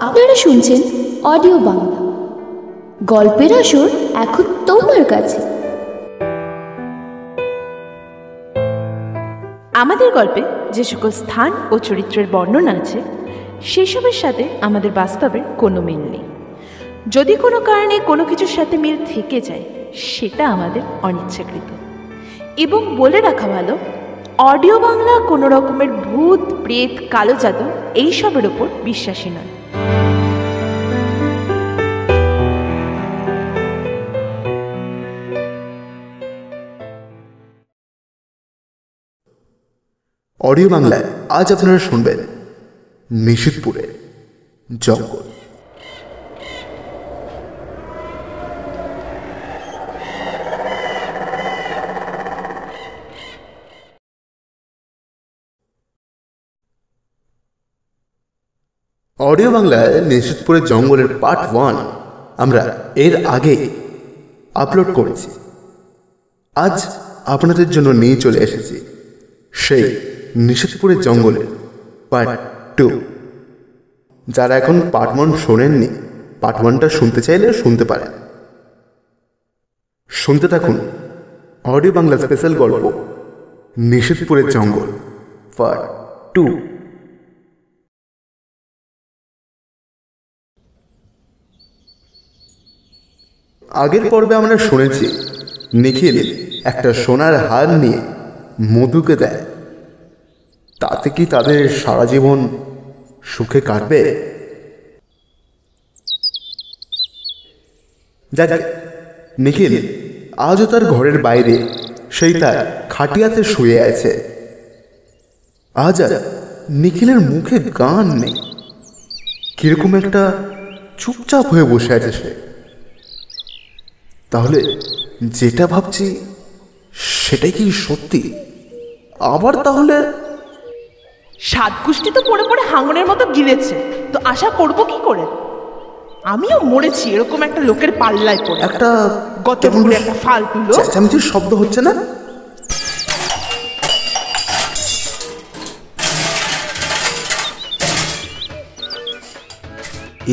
আপনারা শুনছেন অডিও বাংলা। গল্পের আসর এখন তোমার কাছে। আমাদের গল্পে যে সকল স্থান ও চরিত্রের বর্ণনা আছে, সেসবের সাথে আমাদের বাস্তবের কোনো মিল নেই। যদি কোনো কারণে কোনো কিছুর সাথে মিল থেকে যায়, সেটা আমাদের অনিচ্ছাকৃত। এবং বলে রাখা ভালো, অডিও বাংলা কোনো রকমের ভূত, প্রেত, কালো জাদু, এইসবের ওপর বিশ্বাসী নয়। অডিও বাংলায় আজ আপনারা শুনবেন নিশিতপুরে জঙ্গল। অডিও বাংলায় নিশিতপুরের জঙ্গলের পার্ট ওয়ান আমরা এর আগে আপলোড করেছি। আজ আপনাদের জন্য নিয়ে চলে এসেছি সেই নিষেধপুরের জঙ্গলে পার্ট টু যারা এখন পার্ট ওয়ান শোনেননি পার্ট ওয়ানটা শুনতে চাইলে শুনতে পারেন। শুনতে থাকুন অডিও বাংলা স্পেশাল গল্প, নিষেধপুরের জঙ্গল পার্ট টু আগের পর্বে আমরা শুনেছি, নিখিল একটা সোনার হার নিয়ে মধুকে দেয়। তাতে কি তাদের সারা জীবন সুখে কাটবে? যাক, নিখিল, আজও তার ঘরের বাইরে, সেই তার খাটিয়াতে শুয়ে আছে। আজ আর নিখিলের মুখে গান নেই। কীরকম একটা চুপচাপ হয়ে বসে আছে সে। তাহলে যেটা ভাবছি, সেটাই কি সত্যি? আবার তাহলে সাত গোষ্ঠী তো পড়ে পড়ে হাঙনের মতো গিলেছে। তো আশা করব কি করে? আমিও মরেছি এরকম একটা লোকের পাল্লায় পড়ে। একটা গত একটা ফালতু লোক চেঁচামেচির শব্দ হচ্ছে না?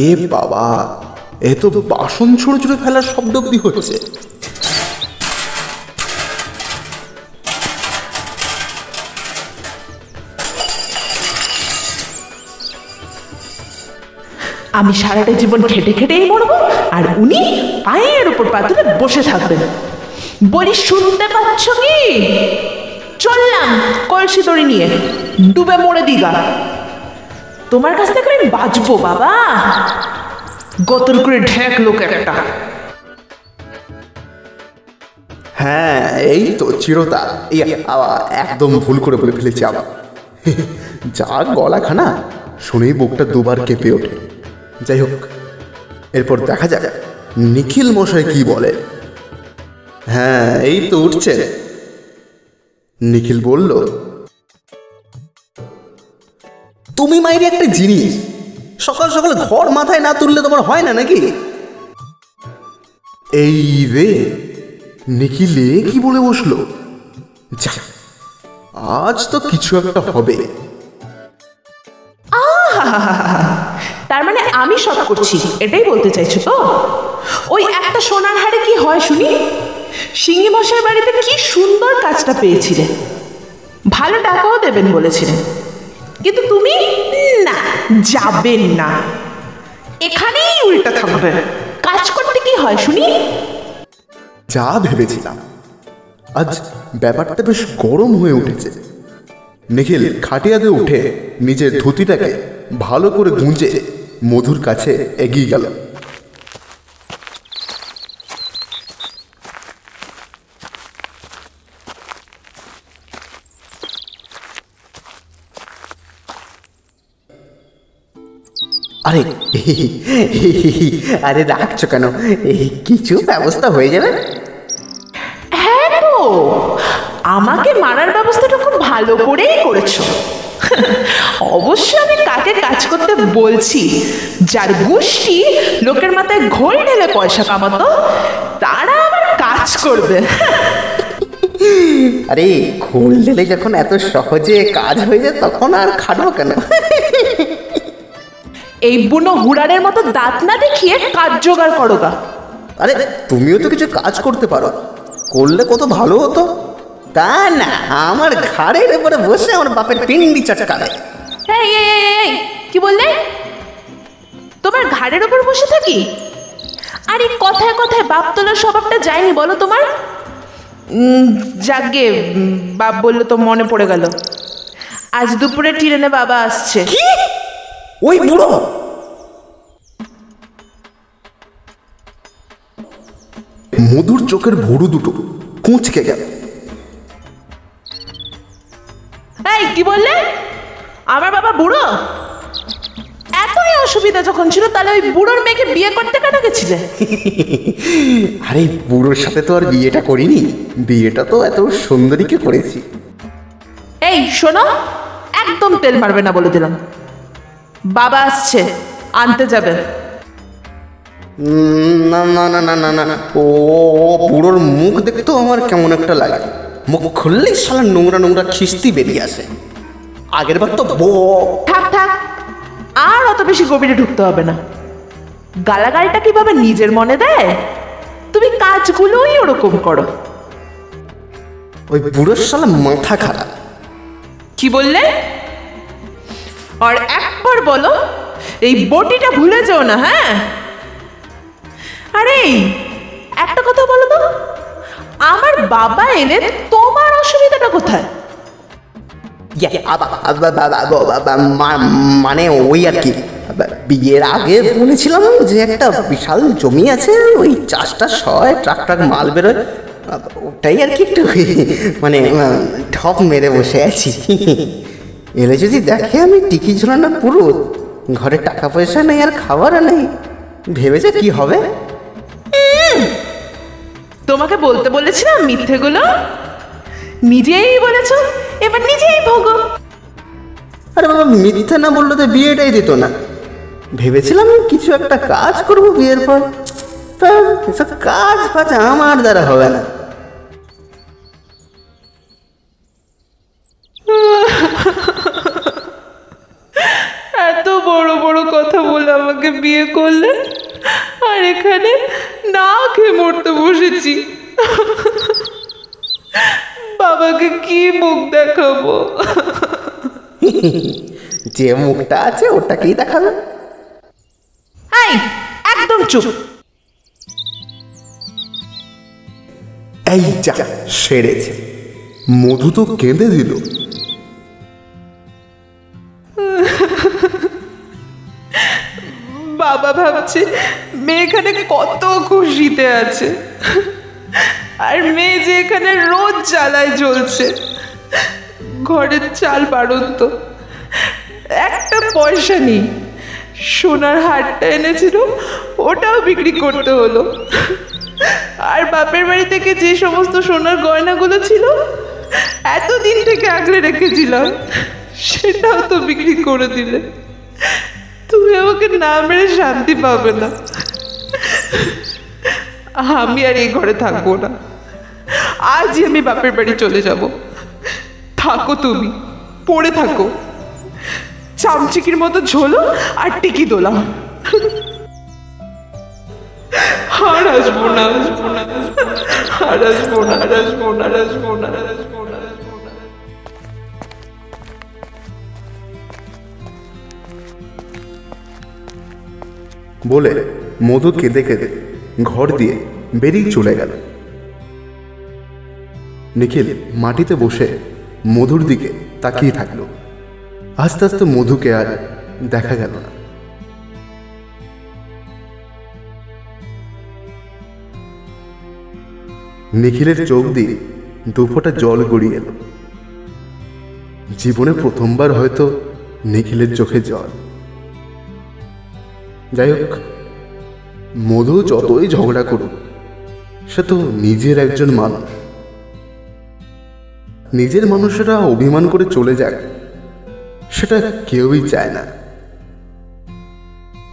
এ বাবা এ তো বাসন ছুঁড়ে ছুঁড়ে ফেলার শব্দ অব্দি হচ্ছে। আমি সারাটা জীবন খেটে খেটেই মরবো, আর উনি পায়ের উপর পা বসে থাকবেন। বলি, শুনতে পাচ্ছ কি? চললাম, কলসি দড়ি নিয়ে, ডুবে মরে দিগা। তোমার কাছ থেকে আমি বাঁচবো, বাবা। গতর করে ঢেক লোক একটা। হ্যাঁ এই তো চিরতা। এই একদম ভুল করে বলে ফেলেছি আবার। যা গলাখানা, শুনেই বুকটা দুবার কেঁপে ওঠে। যাই হোক, এরপর দেখা যাক নিখিল মশাই কি বলে। হ্যাঁ এই তো উঠছে। নিখিল বলল, তুমি মাইরি একটা জিনিস, সকাল সকাল ঘর মাথায় না তুললে তোমার হয় না নাকি? এই রে, নিখিলে কি বলে বসল? আজ তো কিছু একটা হবে। তার মানে আমি সব করছি। এটাই বলতে চাইছো তো? ওই একটা সোনার হাড়ে কি হয় শুনি? সিঙ্গি মশাই বাড়িতে কি সুন্দর কাজটা পেয়েছিলেন। ভালো টাকাও দেবেন বলেছিলেন। কিন্তু তুমি না, যাবেন না। এখানেই উল্টা থাকবে। কাজ করতে কি হয় শুনি? যা ভেবেছিলাম। আজ ব্যাপারটা বেশ গরম হয়ে উঠেছে। নিখিল খাটিয়াতে উঠে নিজের ধুতিটাকে ভালো করে গুঁজে মধুর কাছে এগিয়ে গেল। আরে আরে রাখছো কেন? কিছু ব্যবস্থা হয়ে যাবে? হ্যাঁ গো, আমাকে মারার ব্যবস্থাটা খুব ভালো করেই করেছ। অবশ্য আমি কাকে কাজ করতে বলছি? যার গোষ্ঠী লোকের মাথায় ঘোল ঢেলে পয়সা কামাতো তারা আবার কাজ করবে। আরে খোল ঢেলে যখন এত সহজে কাজ হয়ে যায় তখন আর খাটো কেন? এই বুনো হুড়ারের মতো দাঁত না দেখিয়ে কাজ জোগাড় করো গা। আরে তুমিও তো কিছু কাজ করতে পারো। করলে কত ভালো হতো। তা না আমার ঘাড়ের উপরে বসে আমার বাপের পিন্ডি চটকাবে এই এই এই, এই, এই, কি বললে? তোমার ঘাড়ের ওপর বসে থাকি? আর এই কথায় কথায় বাপ তোলার স্বভাবটা যায়নি বলো তোমার। যাকগে বাপ বলল তো মনে পড়ে গেল। আজ দুপুরে ট্রেনে বাবা আসছে। ওই বুড়ো? মধুর চোখের ভুরু দুটো কুঁচকে গেল। এই কি বললে? আমার বাবা বুড়ো? এতই অসুবিধা যখন ছিল তাহলে ওই বুড়োর মেয়েকে বিয়ে করতে কেন গেছিলে? আরে বুড়োর সাথে তো আর বিয়েটা করিনি। বিয়েটা তো এত সুন্দরীকে করেছি? এই শোনো একদম তেল মারবে না বলে দিলাম। বাবা আসছে আনতে যাবে। না না না না না না ও বুড়োর মুখ দেখতেও আমার কেমন একটা লাগে। মুখ খুললেই সালা নোংরা নোংরা খিস্তি বেরিয়ে আসে। আগের বার তো বো থাক থাক। আর অত বেশি গভীরে ঢুকতে হবে না। গালাগালটা কীভাবে নিজের মনে দেয়? তুমি কাজগুলোই ওরকম করো। ওই বুড়োর সালা মাথা খারাপ। কি বললে? আর একবার বলো এই বটিটা ভুলে যেও না হ্যাঁ? আরে একটা কথা বলো তো। আমার বাবা এলে তোমার অসুবিধাটা কোথায়? মানে ওই আর কি। বিয়ের আগে বলেছিলাম যে একটা বিশাল জমি আছে, ওই চাষটা সয় ট্রাক ট্রাক মাল বেরোয়। ওটাই আর কি একটু মানে ঠপ মেরে বসে আছি। এলে যদি দেখে আমি টিকি ঝোলানো পুরো ঘরে টাকা পয়সা নেই আর খাবারও নেই ভেবেছে কি হবে? তোমাকে বলতে বলেছিলাম মিথ্যেগুলো? নিজেই বলেছ এবার নিজেই ভোগো। আরে বাবা মিথ্যে না বললে তো বিয়েটাই দিত না। ভেবেছিলাম কিছু একটা কাজ করব বিয়ের পর। তা এসব কাজ ফাজ আমার দ্বারা হবে না। এত বড় বড় কথা বলে আমাকে বিয়ে করলে? আর এখানে না খেয়ে মরতে বসেছি। বাবাকে কি মুখ দেখাবো? যে মুখটা আছে ওটাকেই দেখাবে। এই একদম চুপ। এই যা সেরেছে। মধু তো কেঁদে দিল। বাবা ভাবছে, মেয়ে এখানে কত খুশিতে আছে। আর মেয়ে যে এখানে রোজ জ্বালায় জ্বলছে। ঘরের চাল বাড়ন্ত। একটা পয়সা নেই। সোনার হারটা এনেছিল, ওটাও বিক্রি করতে হলো। আর বাপের বাড়ি থেকে যে সমস্ত সোনার গয়নাগুলো ছিল, এতদিন থেকে আগলে রেখেছিলাম, সেটাও তো বিক্রি করে দিলে। তুমি আমাকে না মেরে শান্তি পাবে না। আমি আর এই ঘরে থাকব না। আজই আমি বাপের বাড়ি চলে যাব। থাকো তুমি, পড়ে থাকো। চামচিকির মতো ঝোলো আর টিকি দোলা। আর আসব না আসব না, আর আসব না আসব না আসব না আসব না। বলে মধু কেঁদে কেঁদে ঘর দিয়ে বেরিয়ে চলে গেল। নিখিল মাটিতে বসে মধুর দিকে তাকিয়ে থাকল। আস্তে আস্তে মধুকে আর দেখা গেল না। নিখিলের চোখ দিয়ে দুফোটা জল গড়িয়ে এলো। জীবনে প্রথমবার হয়তো নিখিলের চোখে জল। যাই হোক, মধু যতই ঝগড়া করুক, সে তো নিজের একজন মানুষ। নিজের মানুষেরা অভিমান করে চলে যাক, সেটা কেউই চায় না।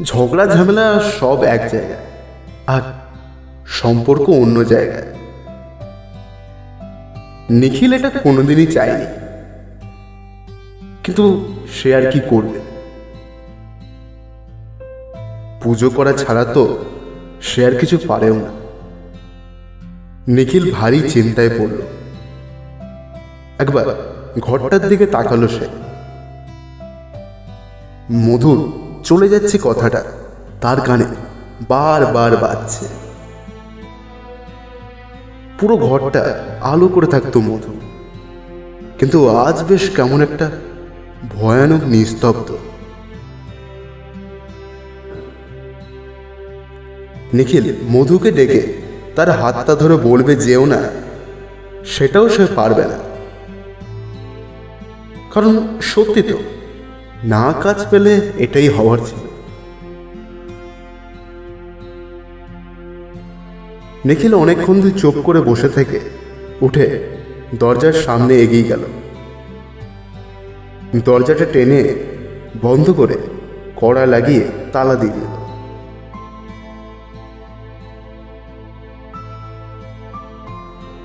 ঝগড়া, ঝামেলা সব এক জায়গায়, আর সম্পর্ক অন্য জায়গায়। নিখিল এটা কোনোদিনই চায়নি। কিন্তু সে আর কি করবে? পুজো করা ছাড়া তো সে আর কিছু পারেও না। নিখিল ভারী চিন্তায় পড়ল। একবার ঘরটার দিকে তাকালো সে। মধুর চলে যাচ্ছে কথাটা তার কানে। বারবার বাজছে। পুরো ঘরটা আলো করে থাকতো মধু। কিন্তু আজ বেশ কেমন একটা ভয়ানক নিস্তব্ধ। নিখিল মধুকে ডেকে তার হাতটা ধরে বলবে, যেও না। সেটাও সে পারবে না। কারণ সত্যি তো, না কাজ পেলে এটাই হওয়ার ছিল। নিখিল অনেকক্ষণ ধরে চোখ করে বসে থেকে উঠে দরজার সামনে এগিয়ে গেল। দরজাটা টেনে বন্ধ করে কড়া লাগিয়ে তালা দিয়ে দিল।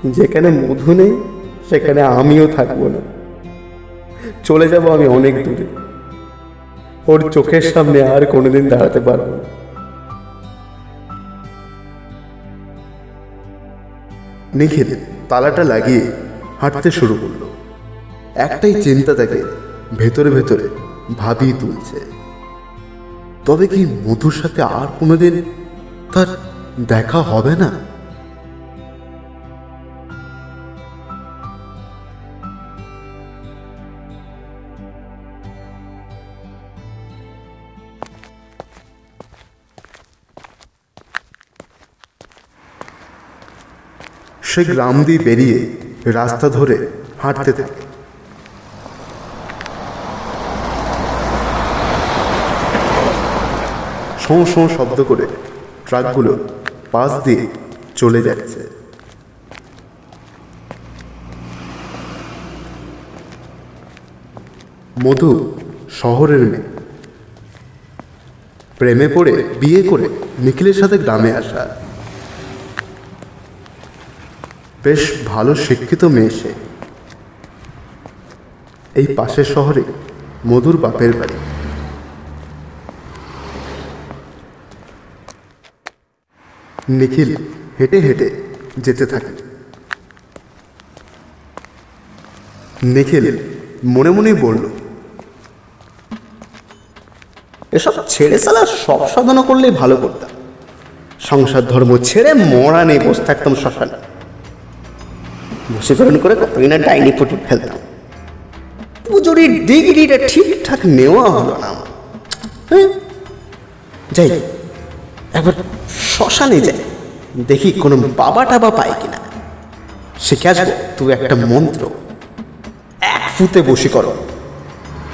যেখানে মধু নেই, সেখানে আমিও থাকব না। চলে যাব আমি অনেক দূরে। ওর চোখের সামনে আর কোনোদিন দাঁড়াতে পারব না। নিখিল তালাটা লাগিয়ে হাঁটতে শুরু করল। একটাই চিন্তা তাকে ভেতরে ভেতরে ভাবিয়ে তুলছে। তবে কি মধুর সাথে আর কোনোদিন তার দেখা হবে না? সে গ্রাম দিয়ে বেরিয়ে রাস্তা ধরে হাঁটতে থাকে। শোঁ শোঁ শব্দ করে ট্রাকগুলো পাশ দিয়ে চলে যাচ্ছে। মধু শহরের মেয়ে। প্রেমে পড়ে বিয়ে করে নিখিলের সাথে গ্রামে আসা। বেশ ভালো শিক্ষিত মেয়ে সে। এই পাশের শহরে মধুর বাপের বাড়ি। নিখিল হেঁটে হেঁটে যেতে থাকে। নিখিল মনে মনেই বলল, এসব ছেড়ে সালা সব সাধনা করলেই ভালো করতাম। সংসার ধর্ম ছেড়ে মরা নেই বসে থাকতাম শ্মশানে। বসীকরণ করে কতই না ডাইনি ফুটি ফেলতাম। পুজোরির ডিগ্রিটা ঠিকঠাক নেওয়া হলো না হ্যাঁ? যাই, একবার শ্মশানে যাই, দেখি কোনো বাবা টাবা পায় কিনা। শিখে আসব তুই একটা মন্ত্র? এক ফুতে বশীকরণ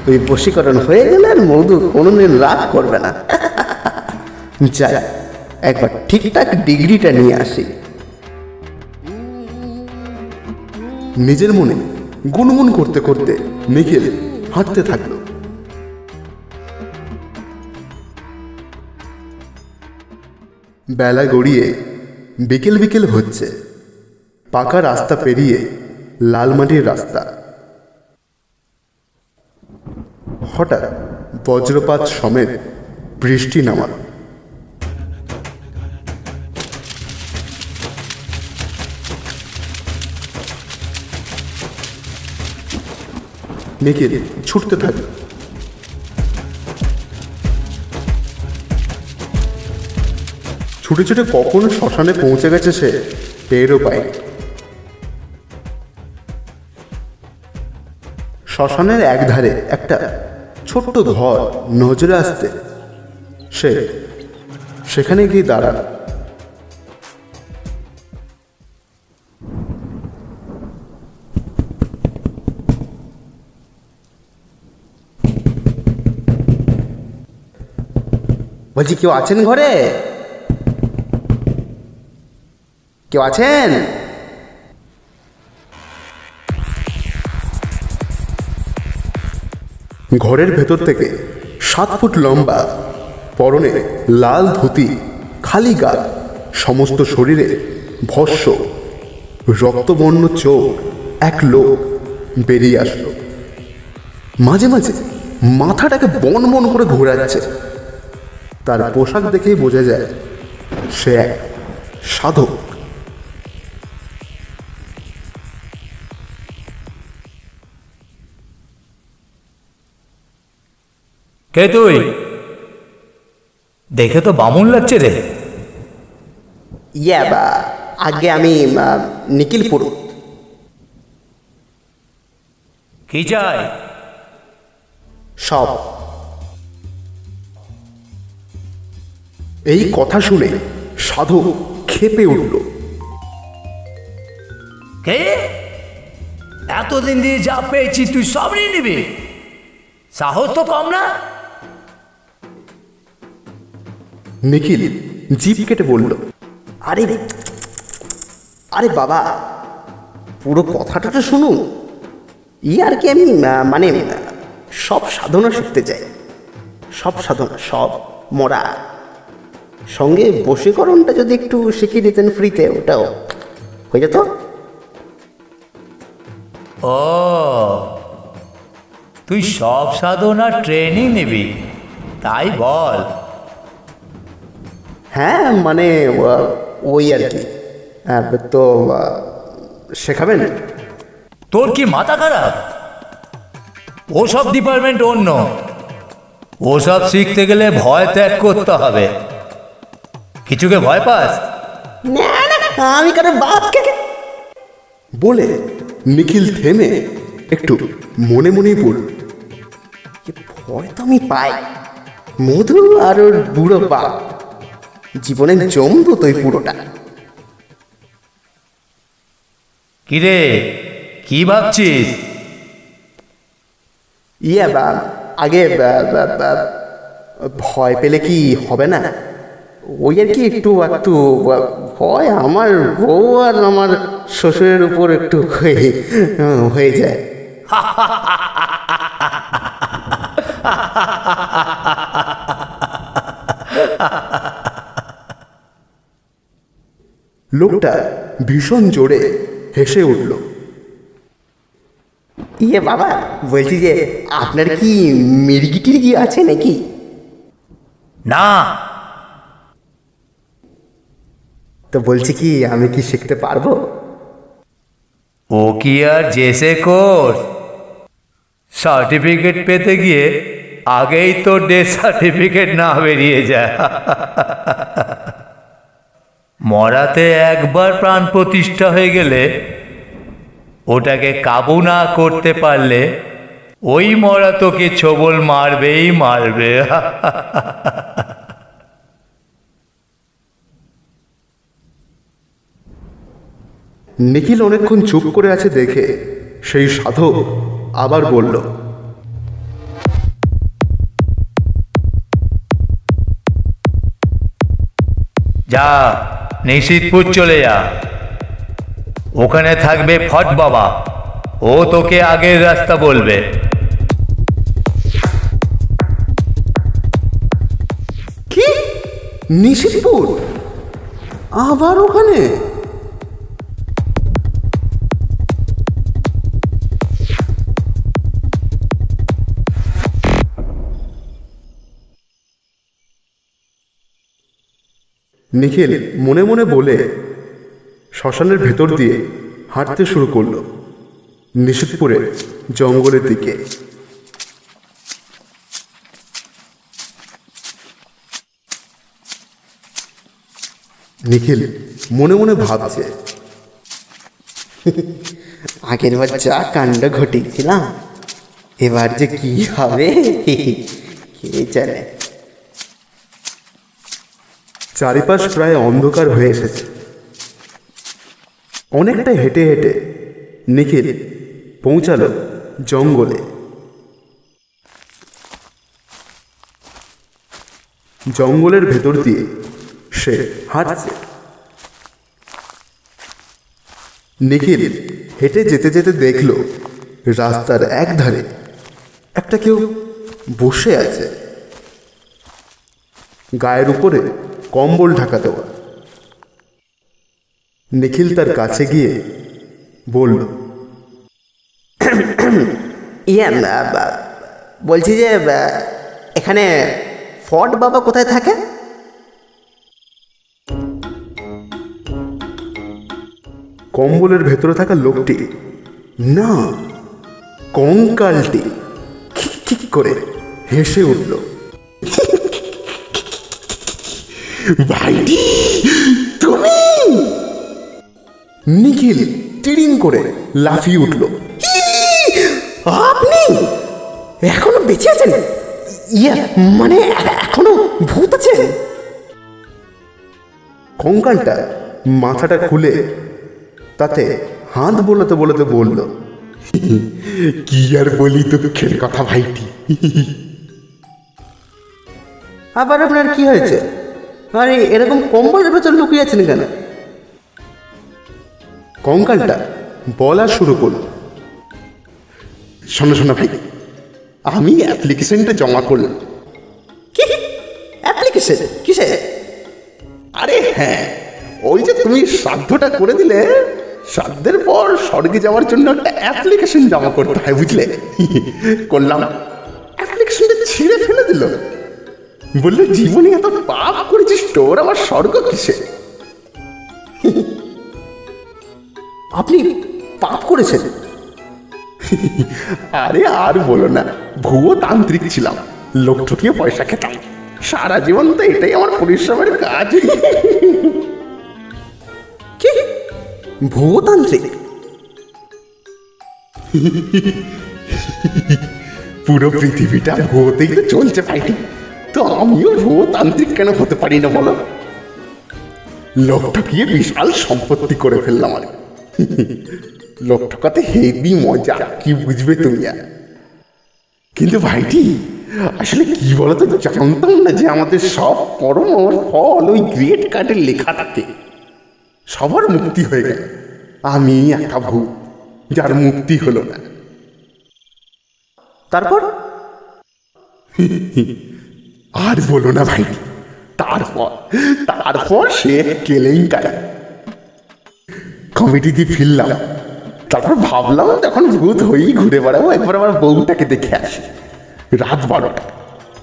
ওই বশীকরণ হয়ে গেলে আর মধু কোনোদিন রাগ করবে না। যাই, একবার ঠিকঠাক ডিগ্রিটা নিয়ে আসি। নিজের মনে গুনগুন করতে করতে নিখিল হাঁটতে থাকল। বেলা গড়িয়ে বিকেল বিকেল হচ্ছে। পাকা রাস্তা পেরিয়ে লাল মাটির রাস্তা। হঠাৎ বজ্রপাত সমেত বৃষ্টি নামালো। নিখিল ছুটতে থাকে। ছুটে ছুটে কখন শ্মশানে পৌঁছে গেছে সে টেরও পায়নি। শ্মশানের একধারে একটা ছোট্ট ঘর নজরে আসতে সে সেখানে গিয়ে দাঁড়াল। বলছি, কেউ আছেন ঘরে? কেউ আছেন? ঘরের ভেতর থেকে সাত ফুট লম্বা, পরনে লাল ধুতি, খালি গা, সমস্ত শরীরে ভস্য, রক্তবর্ণ চোখ, এক লোক বেরিয়ে আসলো। মাঝে মাঝে মাথাটাকে বন বন করে ঘোরাচ্ছে। তার পোশাক দেখেই বোঝা যায় সে এক সাধক। কে তুই? দেখে তো বামুন লাগছে রে। ইয়া বা আগে আমি আহ, নিখিল পুরুত কি চাই? সব। এই কথা শুনে সাধক খেপে উঠল। কে? এতদিন দিয়ে যা পেয়েছি তুই সব নিয়ে নিবি। সাহস তো কম না? নিখিল জিপ কেটে বলল আরে আরে বাবা পুরো কথাটা তো শুনুন। ই আর কি আমি মানে সব সাধনা শিখতে চাই। সব সাধনা সব মরা। সঙ্গে বশীকরণটা যদি একটু শিখিয়ে দিতেন ফ্রিতে ওটাও। হয়ে যেত? ও তুই সব সাধনার ট্রেনিং নিবি তাই বল। হ্যাঁ মানে ওই আর কি। হ্যাঁ, তো শেখাবেন? তোর কি মাথা খারাপ? ওসব ডিপার্টমেন্ট অন্য। ওসব শিখতে গেলে ভয় ত্যাগ করতে হবে। কিছুকে ভয় পাস? না না আমি কারও বাপকে বলে নিখিল থেমে একটু মনে মনেই পড়ল। ভয় তো আমি পাই। মধু আর ওর বুড়ো বাপ। জীবনে জমতো তো ওই পুরোটা। কিরে কি ভাবছিস? ইয়ে বা আগে ভয় পেলে কি হবে না? ওই আর কি একটু একটু ভয় আমার বউ আর আমার শ্বশুরের উপর একটু হয়ে হয়ে যায়। লোকটা ভীষণ জোরে হেসে উঠল। ইয়ে বাবা বলছি যে আপনার কি মির্গি টির্গি আছে নাকি? না তো বলছি কি, আমি কি শিখতে পারব? ও কি আর জেসে কোর্স? সার্টিফিকেট পেতে গিয়ে আগেই তো ডেথ সার্টিফিকেট না বেরিয়ে যায়। মরাতে একবার প্রাণ প্রতিষ্ঠা হয়ে গেলে ওটাকে কাবু না করতে পারলে ওই মরা তোকে ছবল মারবেই মারবে। নিখিল অনেকক্ষণ চুপ করে আছে দেখে সেই সাধক আবার বলল যা নিশিতপুর চলে যা। ওখানে থাকবে ফট বাবা। ও তোকে আগের রাস্তা বলবে। কি? নিশিতপুর? আবার ওখানে? নিখিল মনে মনে বলে শ্মশানের ভেতর দিয়ে হাঁটতে শুরু করল নিশিতপুরের জঙ্গলের দিকে। নিখিল মনে মনে ভাবছে, আগের বার যা কাণ্ড ঘটিয়েছিলাম, এবার যে কি হবে? কে জানে? চারিপাশ প্রায় অন্ধকার হয়ে এসেছে। অনেকটা হেঁটে হেঁটে নিখিল পৌঁছালো জঙ্গলে। জঙ্গলের ভেতর দিয়ে সে হাঁটছে। নিখিল হেঁটে যেতে যেতে দেখল রাস্তার এক ধারে একটা কেউ বসে আছে। গায়ের উপরে কম্বল ঢাকা দেওয়া নিখিল তার কাছে গিয়ে বলল ইয়ে বলছি যে এখানে ফট বাবা কোথায় থাকে? কম্বলের ভেতরে থাকা লোকটি না কঙ্কালটি খিক খিক করে হেসে উঠল। ভাইটি, তুমি? নিখিল টিড়িং করে লাফিয়ে উঠল। আপনি এখনও বেঁচে আছেন? ইয়ে মানে এখনও ভূত আছেন? কঙ্কালটা মাথাটা খুলে তাতে হাত বোলাতে বোলাতে বলল, কি আর বলি দুঃখের কথা ভাইটি? আবার আপনার কি হয়েছে? আরে এরকম কম্বলের ভেতর লুকিয়ে আছেন কেন? কঙ্কালটা বলা শুরু করল শোনো শোনো ভাই আমি অ্যাপ্লিকেশনটা জমা করলাম। কি? অ্যাপ্লিকেশন? কিসে আরে হ্যাঁ ওই যে তুমি শ্রাদ্ধটা করে দিলে শ্রাদ্ধের পর স্বর্গে যাওয়ার জন্য একটা অ্যাপ্লিকেশন জমা করতে হয় বুঝলে? করলাম। অ্যাপ্লিকেশনটা ছিঁড়ে ফেলে দিল। বললে জীবনে এত পাপ করেছিস, তোর আমার স্বর্গ কিসে? আপনি পাপ করেছেন। আরে আর বলো না ভুয়ো তান্ত্রিক ছিলাম, লোক ঠকিয়ে পয়সা খেতাম। সারা জীবন তো এটাই আমার পরিশ্রমের কাজ। কি? ভূতান্ত্রিক? পুরো পৃথিবীটা ভুয়োতেই তো চলছে পাইটি তো আমিও তান্ত্রিক কেন হতে পারি না বলো? লোক ঠকিয়ে বিশাল সম্পত্তি করে ফেললাম আর লোক ঠকাতে হেবি মজা কি বুঝবে তুমি আর? কিন্তু ভাইটি আসলে কি বলতো তো জানতাম না যে আমাদের সব পরম ফল ওই গ্রেট কার্ডের লেখা থাকে। সবার মুক্তি হয়ে গেল। আমি একা ভূত যার মুক্তি হলো না। তারপর? আর বলো না ভাই, তারপর তারপর সে কেলেঙ্কারি। দিয়ে ফিরলাম। তারপর ভাবলাম যখন ভূত হয়েই ঘুরে বেড়াবো, একবার আমার বউটাকে দেখে আসি। রাত বারোটা।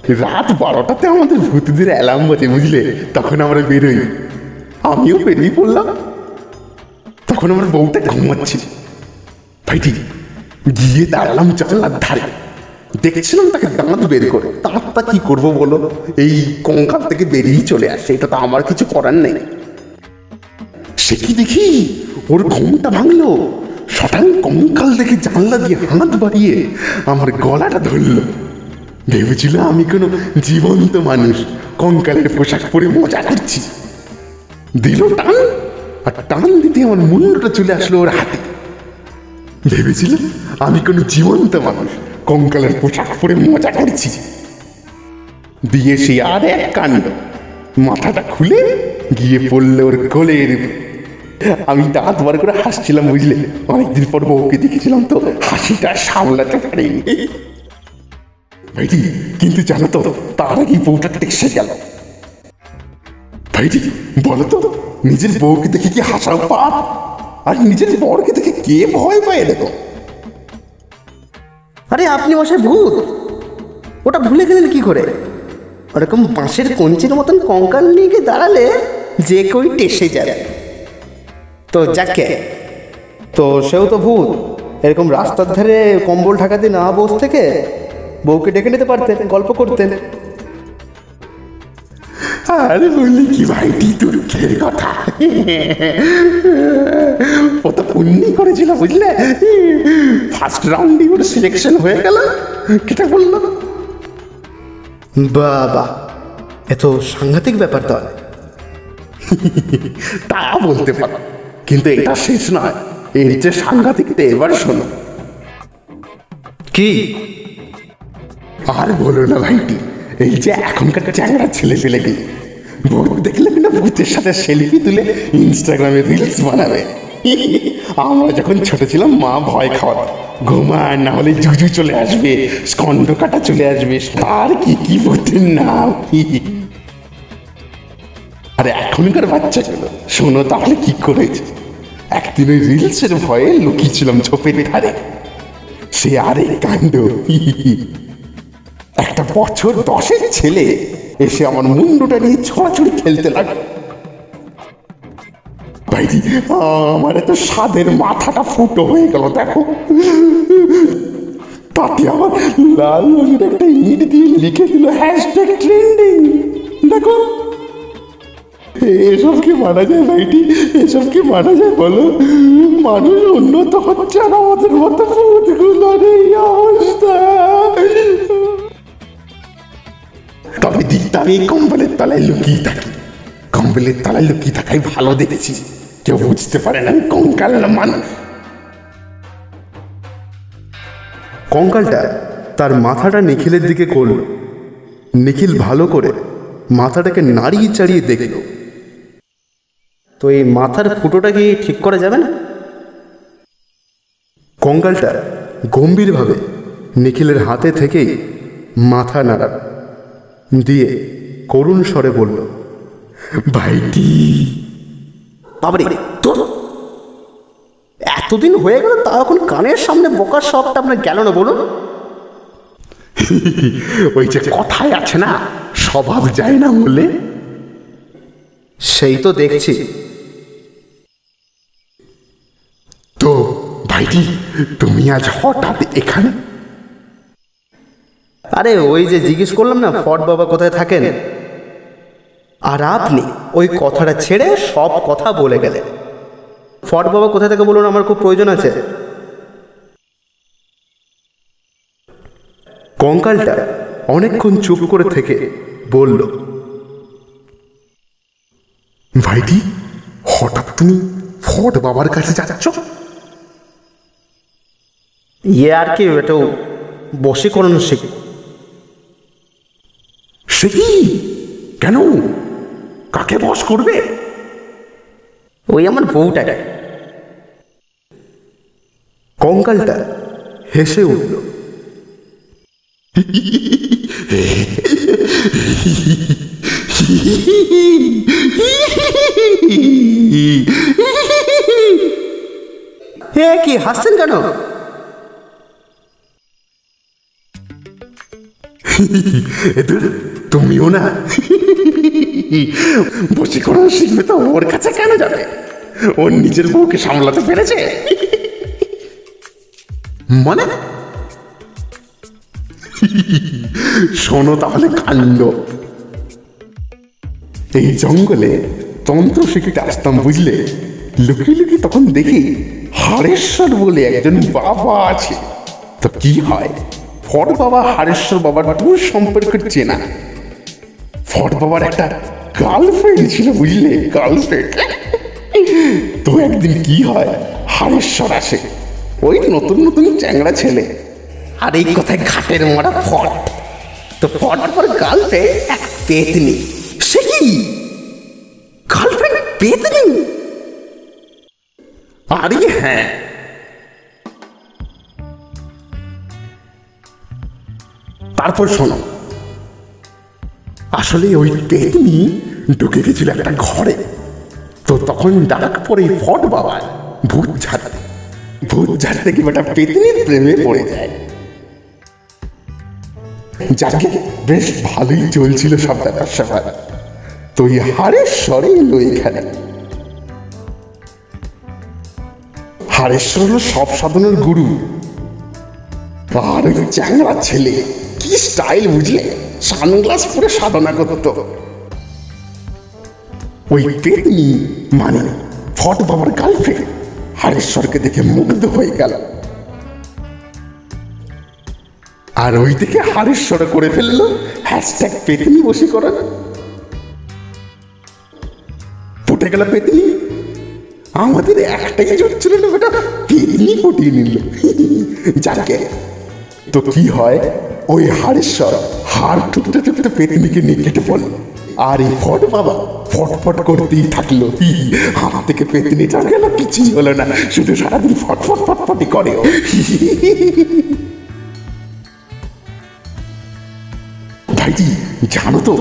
রাত বারোটাতে আমাদের ভূতদের অ্যালার্ম বাজে, বুঝলে? তখন আমরা বেরোই। আমিও বেরিয়ে পড়লাম। তখন আমার বউটা ঘুমাচ্ছিল ভাইটি, গিয়ে দাঁড়ালাম জানলার ধারে। দেখছিলাম তাকে দাঁত বের করে। দাঁতটা কি করব বলো? এই কঙ্কাল থেকে বেরিয়েই চলে আসে, এটা তো আমার কিছু করার নেই। সে কি দেখি? ওর ঘুমটা ভাঙলো। শটাং কঙ্কাল দেখে জানলা দিয়ে হাত বাড়িয়ে আমার গলাটা ধরলো। ভেবেছিল আমি কোনো জীবন্ত মানুষ, কঙ্কালের পোশাক পরে মজা করছি। দিল টান, আর টান দিতে আমার মুন্ডটা চলে আসলো ওর হাতে। ভেবেছিল আমি কোনো জীবন্ত মানুষ কঙ্কালের পোশাক পরে মজা করছি। দিয়ে সে আর এক কাণ্ড। মাথাটা খুলে গিয়ে পড়লে ওর কোলের আমি দাঁত বার করে হাসছিলাম, বুঝলে? অনেকদিন পর বউকে দেখেছিলাম তো, হাসিটা সামলাতে পারিনি। ভাইটি, কিন্তু জানো তো, তার আগে বউটা টেকসে গেল। ভাইটি, বলো তো, নিজের বউকে দেখে কি হাসাও পাপ? আর নিজের বরকে দেখে কে ভয় পায়, দেখো? আরে আপনি মশাই ভূত। ওটা ভুলে গেলেন কি করে? ওরকম বাঁশের কঞ্চির মতন কঙ্কাল নিয়ে গিয়ে দাঁড়ালে যে কেউই টেসে যাবে। তো যাকে তো সেও তো ভূত। এরকম রাস্তার ধারে কম্বল ঢাকাতে না বস থেকে বউকে ডেকে নিতে পারতেন গল্প করতেন। আরে বললি কি ভাইটি দুঃখের কথা। করেছিল বুঝলে? ফার্স্ট রাউন্ডে ওর সিলেকশন হয়ে গেল। কেটে বলল বাবা এত সাংঘাতিক ব্যাপার তো তা বলতে পারো। কিন্তু এটা শেষ নয়। এর যে সাংঘাতিকটা এবার শোনো। কি? আর বলো না ভাইটি এই যে এখনকার চ্যাংড়া ছেলে পেলে কি ভূত দেখলে কিনা ভূতের সাথে সেলফি তুলে ইনস্টাগ্রামে রিলস বানাবে। আমরা যখন ছোট ছিলাম, মা ভয় খাওয়াত, ঘুমা না হলে জুজু চলে আসবে স্কন্ড কাটা চলে আসবে, আর কি কি ভূতের নাম আর, এখনকার বাচ্চা বাচ্চাগুলো, শোনো তাহলে কি করেছে? একদিন ওই রিলসের ভয়ে লুকিয়েছিলাম ঝোপের ধারে। সে আরে কাণ্ড। একটা বছর দশের ছেলে এসে আমার মুন্ডুটা নিয়ে ছড়াছড়ি খেলতে লাগল। ভাইজি আমার এত স্বাদের মাথাটা ফুটো হয়ে গেল, দেখো। তাতে আবার লাল রঙের একটা ইট দিয়ে লিখে দিল হ্যাশট্যাগ ট্রেন্ডিং দেখো। এসব কি মানা যায় ভাইটি? এসব কি মানা যায় বলো? মানুষ উন্নত হচ্ছে আর আমাদের মতো ভূতগুলোর এই অবস্থা। তবে দিকটা আমি কম্বলের তলায় লুকিয়ে থাকি। কম্বলের তলায় লুকিয়ে থাকাই ভালো দেখেছি। কেউ বুঝতে পারে না আমি কঙ্কাল মানুষ কঙ্কালটা তার মাথাটা নিখিলের দিকে করল। নিখিল ভালো করে মাথাটাকে নাড়িয়ে চাড়িয়ে দেখল। তো এই মাথার ফুটোটা কি ঠিক করা যাবে না? কঙ্কালটা গম্ভীরভাবে নিখিলের হাতে থেকেই মাথা নাড়াল। দিয়ে করুণ স্বরে বলল ভাইটি বাবারে তোর এতদিন হয়ে গেল তা এখন কানের সামনে বোকার শখটা আপনার গেল না বলুন? ওই যে কথায় আছে না স্বভাব যায় না বলে সেই তো দেখছি। তো ভাইটি তুমি আজ হঠাৎ এখানে? আরে ওই যে জিজ্ঞেস করলাম না ফট বাবা কোথায় থাকেন? আর আপনি ওই কথাটা ছেড়ে সব কথা বলে গেলেন। ফট বাবা কোথা থেকে বলুন? আমার খুব প্রয়োজন আছে। কঙ্কালটা অনেকক্ষণ চুপ করে থেকে বলল ভাইটি হঠাৎ তুমি ফট বাবার কাছে যাচ্ছ? ইয়ে আর কি একটু বশীকরণ শিখ। সে কি? কেন? কাকে বস করবে? ওই আমার বউটাকে কঙ্কালটা হেসে উঠল। হে কি হাসছেন কেন? তুমিও না। বসীকরণ শিখবে তো ওর কাছে কেন যাবে? ওর নিজের বউকে সামলাতে পেরেছে? মানে? শোনো তাহলে কাণ্ড। এই জঙ্গলে তন্ত্র শিখতে আসতাম বুঝলে? লুকিয়ে লুকিয়ে তখন দেখি হারেশ্বর বলে একজন বাবা আছে। তো কি হয়? ফট বাবা হারেশ্বর বাবার দূর সম্পর্ক চেনা। ফট বাবার একটা গার্লফ্রেন্ড ছিল, বুঝলে? গার্লফ্রেন্ড তো একদিন কি হয়? হারেশ্বর আসে। ওই নতুন নতুন চ্যাংড়া ছেলে। আর এই কথায় ঘাটের মারা ফট। তো ফট পর গার্লফ্রেন্ড এক পেতনি সে কি? গার্লফ্রেন্ড পেতনি আরে হ্যাঁ। তারপর শোনো। আসলে ওই পেতনি ঢুকে গেছিল একটা ঘরে। তো তখন ডাক পরে ফট বাবার ভূত ঝাড়তে। ভূত ঝাড়তে কি বেটা পেতনির প্রেমে পড়ে যায়। যাকে বেশ ভালোই চলছিল সব ব্যাপার স্যাপার। তো এই হারেশ্বরে এলো এখানে। হারেশ্বর হলো সব সাধনের গুরু। আর ওই চ্যাংড়া ছেলে। কি স্টাইল বুঝলে? সানগ্লাস পরে সাধনা করতো ওই পেতনি মানে ফট বাবার গার্লফ্রেন্ড হারেশ্বরকে দেখে মুগ্ধ হয়ে গেল। আর ওই দিকে হারেশ্বর করে ফেলল হ্যাশট্যাগ পেতনি বসে করার। ফুটে গেল পেতনি। আমাদের একটাই জোর ছিল বেটা পেতনি ফুটিয়ে নিল। যাকে। তো কি হয়? ওই হাড়েশ্বর হাড় টুকতে টুকতে পেতনিকে নিয়ে কেটে পড়ল আর এই ফট বাবা ফটফট করতেই থাকল। হাত থেকে পেতনিটা গেল কিছুই হলো না। শুধু সারাদিন ফটফট ফটফটি করে। ভাইজি, জানো তো,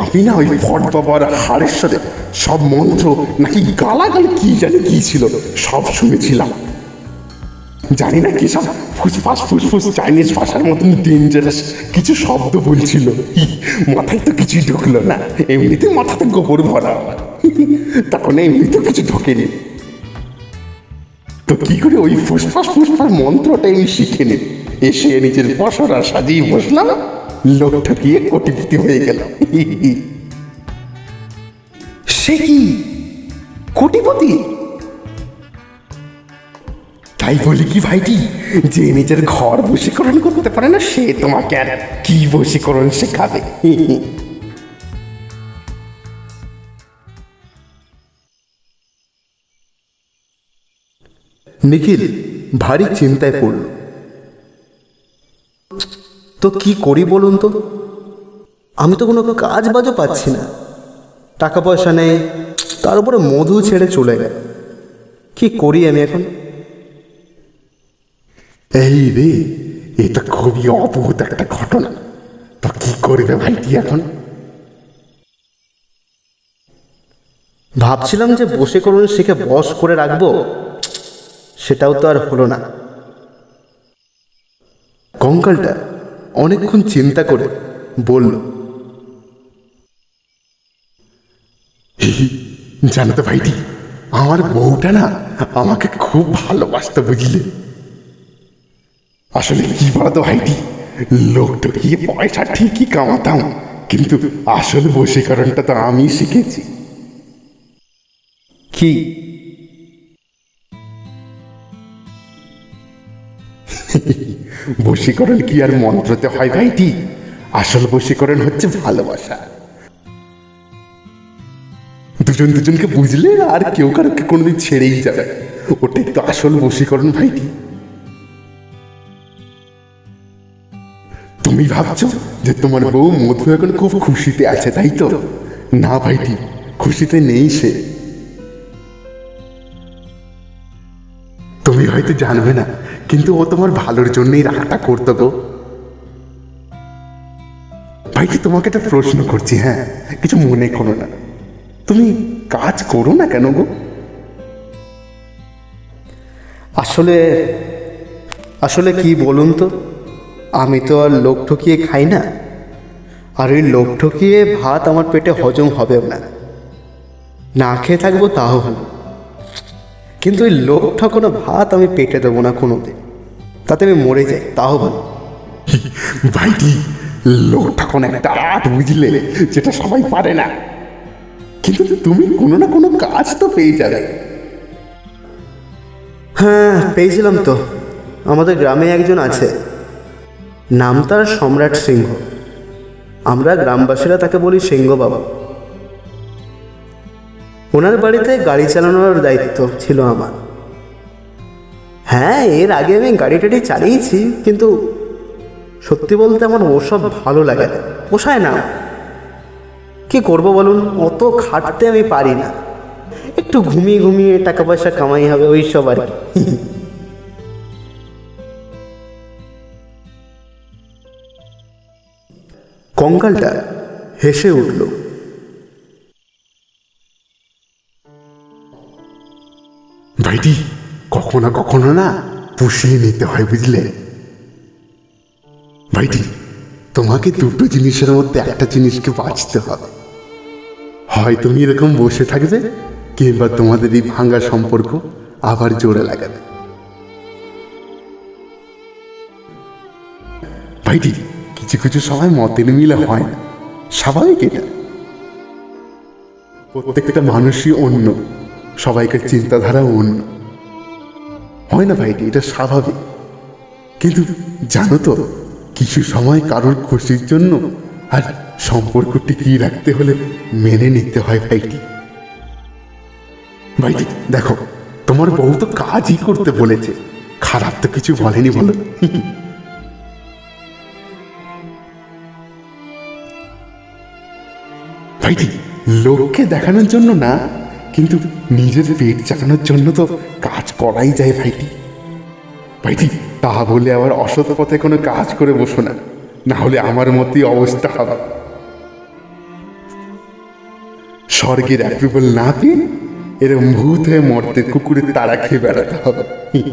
আমি না ওই ফট বাবার হাড়েশ্বরে সব মন্ত্র নাকি গালাগালি কি জানি কি ছিল, সব শুনেছিলাম। জানি না কি সব ফুসফাস ফুসফুস চাইনিজ ভাষার মতন ডেঞ্জারাস কিছু শব্দ বলছিল। মাথায় তো কিছুই ঢুকলো না। এমনিতে মাথাতে গোবর ভরা। তখন এমনিতে কিছু ঢোকেনি। তো কি করে ওই ফুসফাস ফুসফাস মন্ত্রটা আমি শিখে নি এসে নিজের বসরা সাজিয়ে বসলাম। লোক ঠকিয়ে কোটিপতি হয়ে গেল। সে কি? কোটিপতি? তাই বলি কি ভাইটি? যে নিজের ঘর বশীকরণ করতে পারে না, সে তোমাকে আর কি বশীকরণ শেখাবে? নিখিল ভারী চিন্তায় পড়ল। তো কি করি বলুন তো? আমি তো কোনো কাজ বাজও পাচ্ছি না। টাকা পয়সা নেই, তার উপরে মধু ছেড়ে চলে গেল। কি করি আমি এখন? এই রে এটা খুবই অদ্ভুত একটা ঘটনা। তো কি করবে ভাইটি এখন? ভাবছিলাম যে বসে করুন শিখে বস করে রাখব। সেটাও তো আর হলো না। কঙ্কালটা অনেকক্ষণ চিন্তা করে বলল জানো তো ভাইটি আমার বউটা না আমাকে খুব ভালোবাসতে বুঝলে? আসলে কি বলতো ভাইটি? লোকটা গিয়ে পয়সা ঠিকই কামাতাম কিন্তু আসল বশীকরণটা তো আমি শিখেছি। কি? বশীকরণ কি আর মন্ত্রতে হয় ভাইটি? আসল বশীকরণ হচ্ছে ভালোবাসা। দুজন দুজনকে বুঝলে আর কেউ কারোকে কোনোদিন ছেড়েই যাবে ওটাই তো আসল বশীকরণ ভাইটি। তুমি ভাবছ যে তোমার বউ মধু এখন খুব খুশিতে আছে, তাই তো? না ভাইটি, খুশিতে নেই সে। তুমি হয়তো জানবে না, কিন্তু ও তোমার ভালোর জন্যই রাগটা করতো গো। ভাইটি, তোমাকে একটা প্রশ্ন করছি হ্যাঁ কিছু মনে করো না। তুমি কাজ করো না কেন গো? আসলে আসলে কি বলুন তো? আমি তো আর লোক ঠকিয়ে খাই না। আর ওই লোক ঠকিয়ে ভাত আমার পেটে হজম হবেও না। না খেয়ে থাকব তাও ভালো কিন্তু ওই লোক ঠকানো ভাত আমি পেটে দেবো না কোনোদিন। তাতে আমি মরে যাই তাও ভালো ভাইটি লোকটা কোন একটা আর্ট বুঝলে যেটা সবাই পারে না। কিন্তু তুমি কোনো না কোনো কাজ তো পেয়ে যাবে। হ্যাঁ পেয়েছিলাম তো। আমাদের গ্রামে একজন আছে। নাম তার সম্রাট সিংহ। আমরা গ্রামবাসীরা তাকে বলি সিংহ বাবা। ওনার বাড়িতে গাড়ি চালানোর দায়িত্ব ছিল আমার। হ্যাঁ এর আগে আমি গাড়ি টাড়ি চালিয়েছি, কিন্তু সত্যি বলতে আমার ওসব ভালো লাগে না। পোষায় না। কি করব বলুন? অত খাটতে আমি পারি না। একটু ঘুমিয়ে ঘুমিয়ে টাকা পয়সা কামাই হবে, ওই সব আর কি। কঙ্কালটা হেসে উঠল। ভাইটি, কখনো কখনো না পুষিয়ে নিতে হয় বুঝলে? ভাইটি, তোমাকে দুটো জিনিসের মধ্যে একটা জিনিসকে বাঁচতে হবে। হয় তুমি এরকম বসে থাকবে, কিংবা তোমাদের এই ভাঙ্গা সম্পর্ক আবার জোরে লাগাবে। ভাইটি কিছু কিছু সময় মতের মিলে হয় না স্বাভাবিক এটা। প্রত্যেকটা মানুষই অন্য, সবাইকার চিন্তাধারা অন্য। হয় না ভাইটি, এটা স্বাভাবিক। কিন্তু জানো তো, কিছু সময় কারোর খুশির জন্য আর সম্পর্ক টিকিয়ে রাখতে হলে মেনে নিতে হয় ভাইটি। ভাইটি, দেখো, তোমার বউ তো কাজই করতে বলেছে। খারাপ তো কিছু বলেনি বলো। ভাইটি লোককে দেখানোর জন্য না, কিন্তু নিজের পেট চাকানোর জন্য তো কাজ করাই যায় ভাইটি। ভাইটি, তা বলে আবার অসৎ পথে কোনো কাজ করে বসো না না হলে আমার মতোই অবস্থা হবে। স্বর্গের অ্যাপ্রুভাল না পেয়ে এরকম ভূত হয়ে মরতে কুকুরের তাড়া খেয়ে বেড়াতে হবে।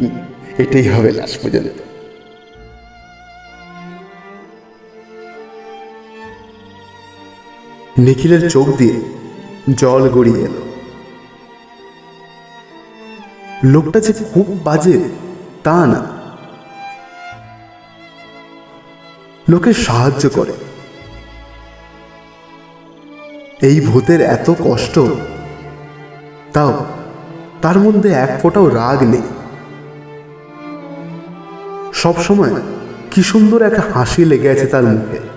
এটাই হবে লাশ পর্যন্ত। নিখিলের চোখ দিয়ে জল গড়িয়ে এলো। লোকটা যে খুব বাজে, তা না। লোকে সাহায্য করে। এই ভূতের এত কষ্ট, তাও তার মধ্যে এক ফোঁটাও রাগ নেই। সবসময় কি সুন্দর একটা হাসি লেগে আছে তার মুখে।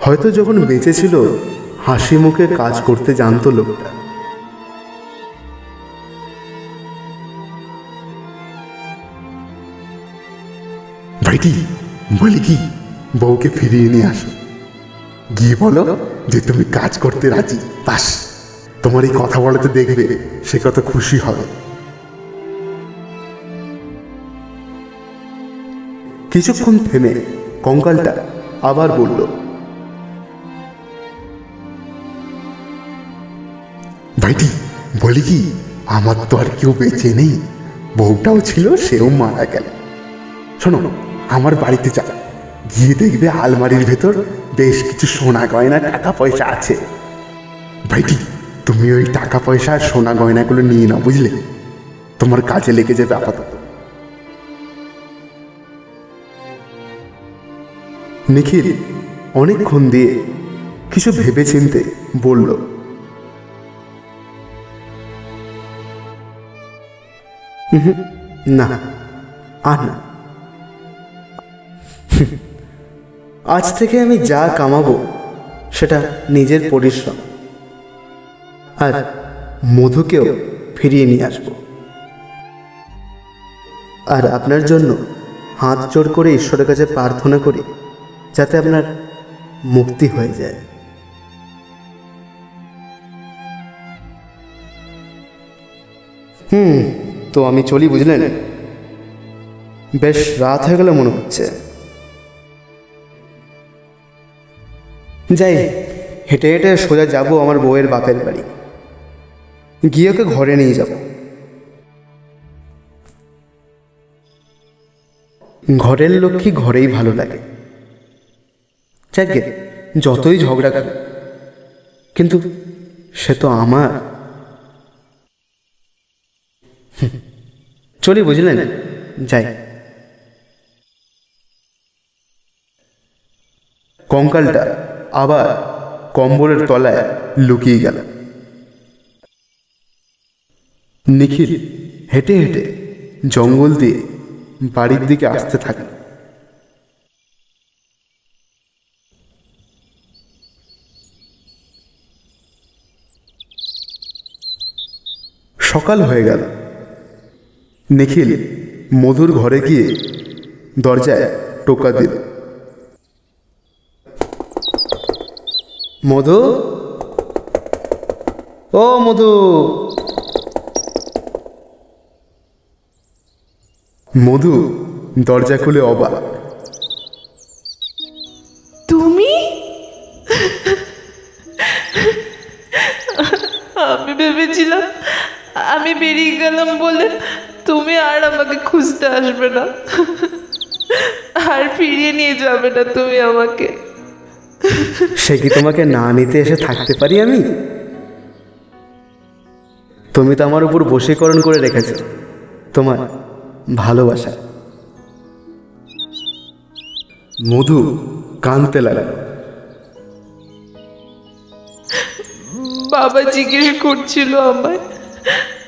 হয়তো যখন বেঁচে ছিল হাসি মুখে কাজ করতে জানতো লোকটা। ভাইটি বলি কি বউকে ফিরিয়ে নিয়ে আসো। গিয়ে বলো যে তুমি কাজ করতে রাজি। বাস তোমার এই কথা বলাতে দেখবে সে কত খুশি হবে। কিছুক্ষণ থেমে কঙ্কালটা আবার বলল ভাইটি, বলি কি, আমার তো আর কেউ বেঁচে নেই। বউটাও ছিল, সেও মারা গেল। শোনো, আমার বাড়িতে যা গিয়ে দেখবে আলমারির ভেতর বেশ কিছু সোনা গয়না, টাকা পয়সা আছে। ভাইটি, তুমি ওই টাকা পয়সা আর সোনা গয়নাগুলো নিয়ে নাও, বুঝলে? তোমার কাজে লেগে যাবে আপাতত। নিখিল অনেকক্ষণ দিয়ে কিছু ভেবে চিনতে বলল না আর না আজ থেকে আমি যা কামাবো, সেটা নিজের পরিশ্রম। আর মধুকেও ফিরিয়ে নিয়ে আসব। আর আপনার জন্য হাত জোড় করে ঈশ্বরের কাছে প্রার্থনা করি, যাতে আপনার মুক্তি হয়ে যায়। হুম। তো আমি চলি, বুঝলেন? বেশ রাত হয়ে গেল মনে হচ্ছে। যাই, হেঁটে হেঁটে সোজা যাব আমার বউয়ের বাপের বাড়ি। গিয়ে ওকে ঘরে নিয়ে যাব। ঘরের লক্ষ্মী ঘরেই ভালো লাগে। যাকে যতই ঝগড়া করে কিন্তু সে তো আমার। চলি বুঝলেন? যাই। কঙ্কালটা আবার কম্বলের তলায় লুকিয়ে গেল। নিখিল হেঁটে হেঁটে জঙ্গল দিয়ে বাড়ির দিকে আসতে থাকে সকাল হয়ে গেল। নিখিল, মধুর ঘরে গিয়ে দরজায় টোকা দিল। মধু? ও মধু। মধু দরজা খুলে অবাক। তুমি? আমি ভেবেছিলাম আমি বেরিয়ে গেলাম বলে তুমি আর আমাকে খুঁজতে আসবে না। আর ফিরিয়ে নিয়ে যাবে না তুমি আমাকে। সে কি তোমাকে না নিতে এসে থাকতে পারি আমি? তুমি তো আমার উপর বশীকরণ করে রেখেছো তোমার ভালোবাসা। মধু কাঁদতে লাগল। বাবা জিজ্ঞেস করছিল আমায়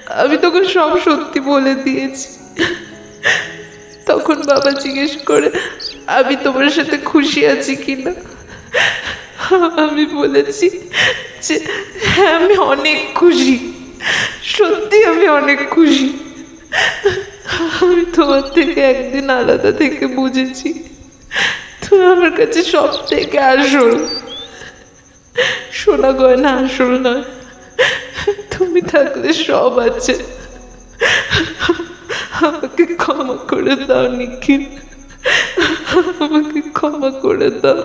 আমি তখন সব সত্যি বলে দিয়েছি। তখন বাবা জিজ্ঞেস করে, আমি তোমার সাথে খুশি আছি কিনা আমি বলেছি যে হ্যাঁ আমি অনেক খুশি। সত্যি আমি অনেক খুশি। আমি তোমার থেকে একদিন আলাদা থেকে বুঝেছি। তুমি আমার কাছে সব থেকে আসল। সোনা গয়না আসল নয়। তুমি থাকলে সব আছে। আমাকে ক্ষমা করে দাও নিখিল। আমাকে ক্ষমা করে দাও।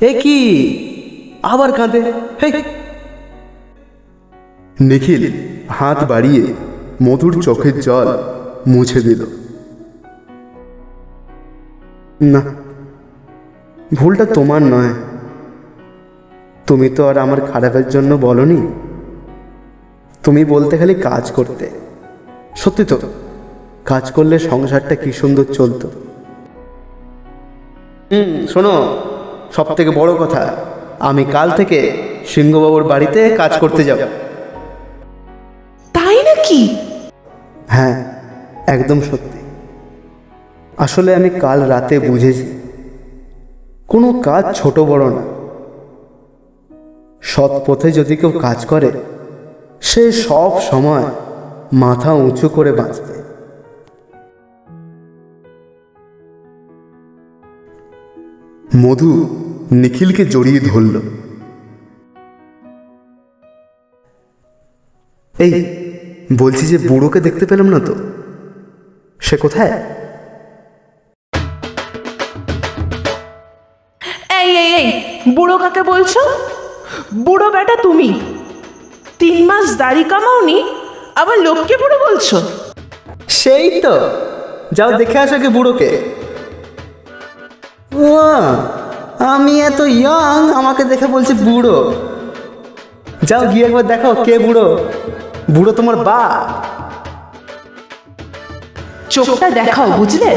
এ কি? আবার কাঁদে? নিখিল হাত বাড়িয়ে মধুর চোখের জল মুছে দিল। না ভুলটা তোমার নয়। তুমি তো আর আমার খারাপের জন্য বলনি? তুমি বলতে খালি কাজ করতে। সত্যি তো কাজ করলে সংসারটা কি সুন্দর চলতো। হুম শোনো সব থেকে বড় কথা আমি কাল থেকে সিংহবাবুর বাড়িতে কাজ করতে যাব। তাই নাকি? হ্যাঁ একদম সত্যি। আসলে আমি কাল রাতে বুঝেছি কোনো কাজ ছোট বড় না। সৎ পথে যদি কেউ কাজ করে সে সব সময় মাথা উঁচু করে বাঁচবে। মধু নিখিলকে জড়িয়ে ধরল। এই, বলছি যে বুড়োকে দেখতে পেলাম না তো? সে কোথায়? এই এই এই, বুড়ো কাকে বলছো? বুড়ো বেটা তুমি। তিন মাস দাড়ি কামাওনি আবার লোককে বুড়ো বলছো? সেই তো। যাও দেখে আসো কে বুড়োকে। ও আমি এত ইয়ং আমাকে দেখে বলছে বুড়ো। যাও গিয়ে একবার দেখো কে বুড়ো। বুড়ো তোমার বা চোখটা দেখাও বুঝলে?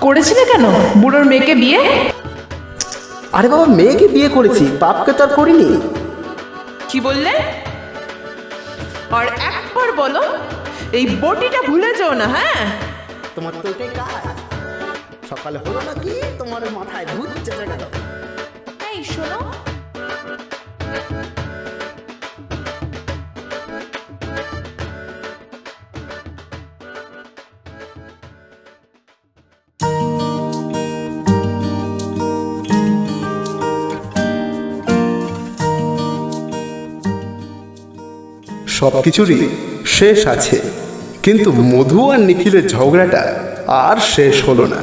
করেছিলে কেন? বুড়োর মেয়েকে বিয়ে? আরে বাবা মেয়েকে বিয়ে করেছি বাপকে তো আর করিনি। কি বললে? আর একবার বলো এই বটিটা ভুলে যাও না হ্যাঁ? তোমার তো এটাই কাজ। সকালে হলো না কি তোমার মাথায় ভূত চেপে গেল এই শোনো। সব কিছুরই শেষ আছে। কিন্তু মধু আর নিখিলের ঝগড়াটা আর শেষ হলো না।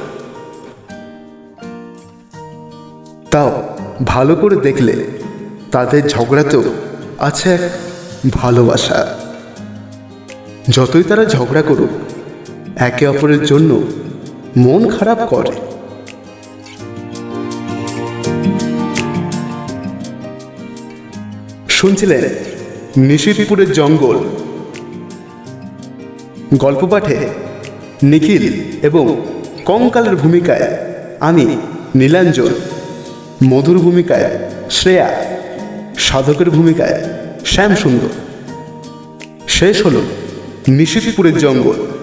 তাও ভালো করে দেখলে তাদের ঝগড়াতেও আছে এক ভালোবাসা। যতই তারা ঝগড়া করুক, একে অপরের জন্য মন খারাপ করে। শুনছিলেন নিশিতপুরের জঙ্গল। গল্প পাঠে নিখিল এবং কঙ্কালের ভূমিকায় আমি নীলাঞ্জন, মধুর ভূমিকায় শ্রেয়া, সাধকের ভূমিকায় শ্যামসুন্দর। শেষ হল নিশিতপুরের জঙ্গল।